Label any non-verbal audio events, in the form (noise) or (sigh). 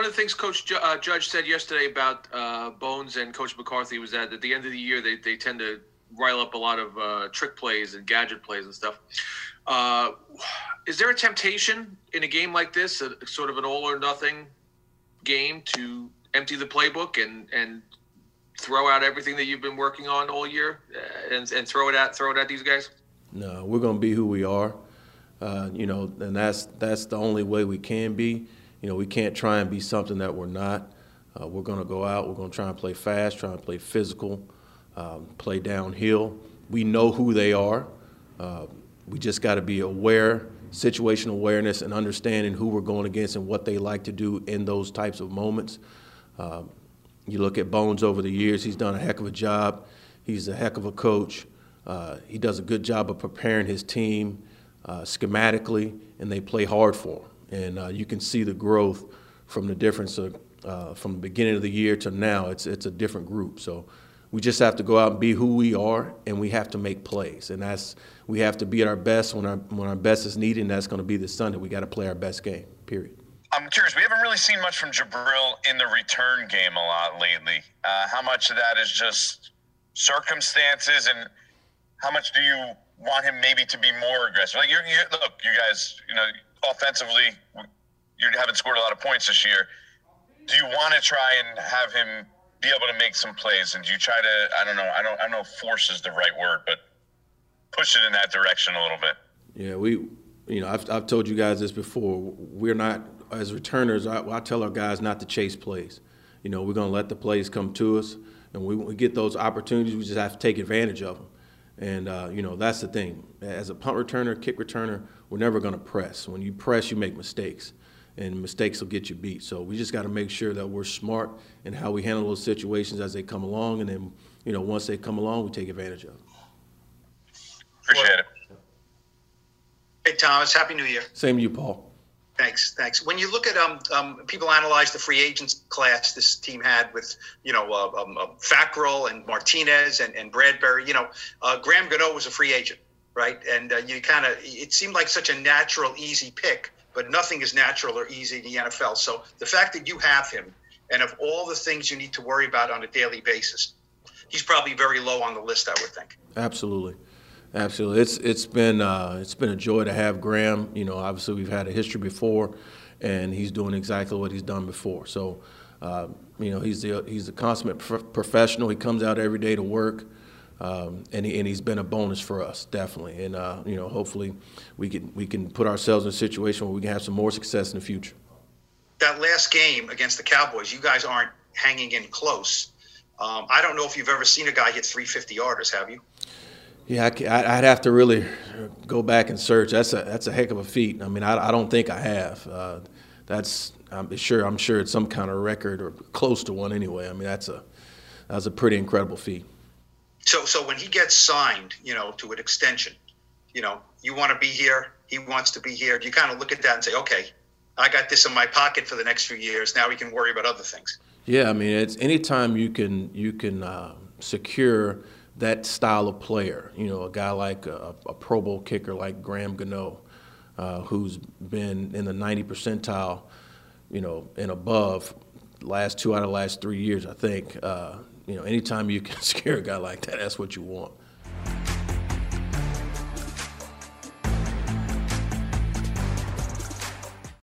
one of the things Coach Ju- uh, Judge said yesterday about uh, Bones and Coach McCarthy was that at the end of the year they, they tend to rile up a lot of uh, trick plays and gadget plays and stuff. Uh, is there a temptation in a game like this, a, sort of an all or nothing game, to empty the playbook and and throw out everything that you've been working on all year uh, and, and throw it at throw it at these guys? No, we're going to be who we are. Uh, you know, and that's that's the only way we can be. You know, we can't try and be something that we're not. Uh, we're going to go out. We're going to try and play fast, try and play physical, um, play downhill. We know who they are. Uh, we just got to be aware, situational awareness, and understanding who we're going against and what they like to do in those types of moments. Um, you look at Bones over the years; he's done a heck of a job. He's a heck of a coach. Uh, he does a good job of preparing his team uh, schematically, and they play hard for him. And uh, you can see the growth from the difference of, uh, from the beginning of the year to now. It's it's a different group. So we just have to go out and be who we are, and we have to make plays. And that's we have to be at our best when our when our best is needed. And that's going to be this Sunday. We got to play our best game. Period. I'm curious. We haven't really seen much from Jabrill in the return game a lot lately. Uh, how much of that is just circumstances, and how much do you want him maybe to be more aggressive? Like you're, you're look, you guys, you know, offensively, you haven't scored a lot of points this year. Do you want to try and have him be able to make some plays? And do you try to, I don't know, I don't, I don't know force is the right word, but push it in that direction a little bit? Yeah, we, you know, I've, I've told you guys this before. We're not, as returners, I, I tell our guys not to chase plays. You know, we're going to let the plays come to us. And we, we get those opportunities, we just have to take advantage of them. And, uh, you know, that's the thing. As a punt returner, kick returner, we're never going to press. When you press, you make mistakes, and mistakes will get you beat. So we just got to make sure that we're smart in how we handle those situations as they come along. And then, you know, once they come along, we take advantage of them. Appreciate it. Hey, Thomas, Happy New Year. Same to you, Paul. Thanks, thanks. When you look at um, um, people analyze the free agents class this team had with you know uh, um, uh, Fackrell and Martinez and, and Bradberry. You know, uh, Graham Gano was a free agent, right? And uh, you kind of it seemed like such a natural, easy pick, but nothing is natural or easy in the NFL. So the fact that you have him, and of all the things you need to worry about on a daily basis, he's probably very low on the list. I would think. Absolutely. Absolutely, it's it's been uh, it's been a joy to have Graham. You know, obviously we've had a history before, and he's doing exactly what he's done before. So, uh, you know, he's the he's a consummate professional. He comes out every day to work, um, and he, and he's been a bonus for us definitely. And uh, you know, hopefully, we can we can put ourselves in a situation where we can have some more success in the future. That last game against the Cowboys, you guys aren't hanging in close. Um, I don't know if you've ever seen a guy hit 350 yarders, have you? Yeah, I, would have to really go back and search. That's a that's a heck of a feat. I mean, I, I don't think I have. Uh, that's I'm sure I'm sure it's some kind of record or close to one anyway. I mean, that's a that's a pretty incredible feat. So so when he gets signed, you know, to an extension, you know, you want to be here, he wants to be here. Do you kind of look at that and say, okay, I got this in my pocket for the next few years. Now we can worry about other things. Yeah, I mean, it's anytime you can you can uh, secure that style of player. You know, a guy like a, a Pro Bowl kicker like Graham Gano, uh, who's been in the 90 percentile, you know, and above last two out of the last three years, I think. Uh, you know, anytime you can (laughs) scare a guy like that, that's what you want.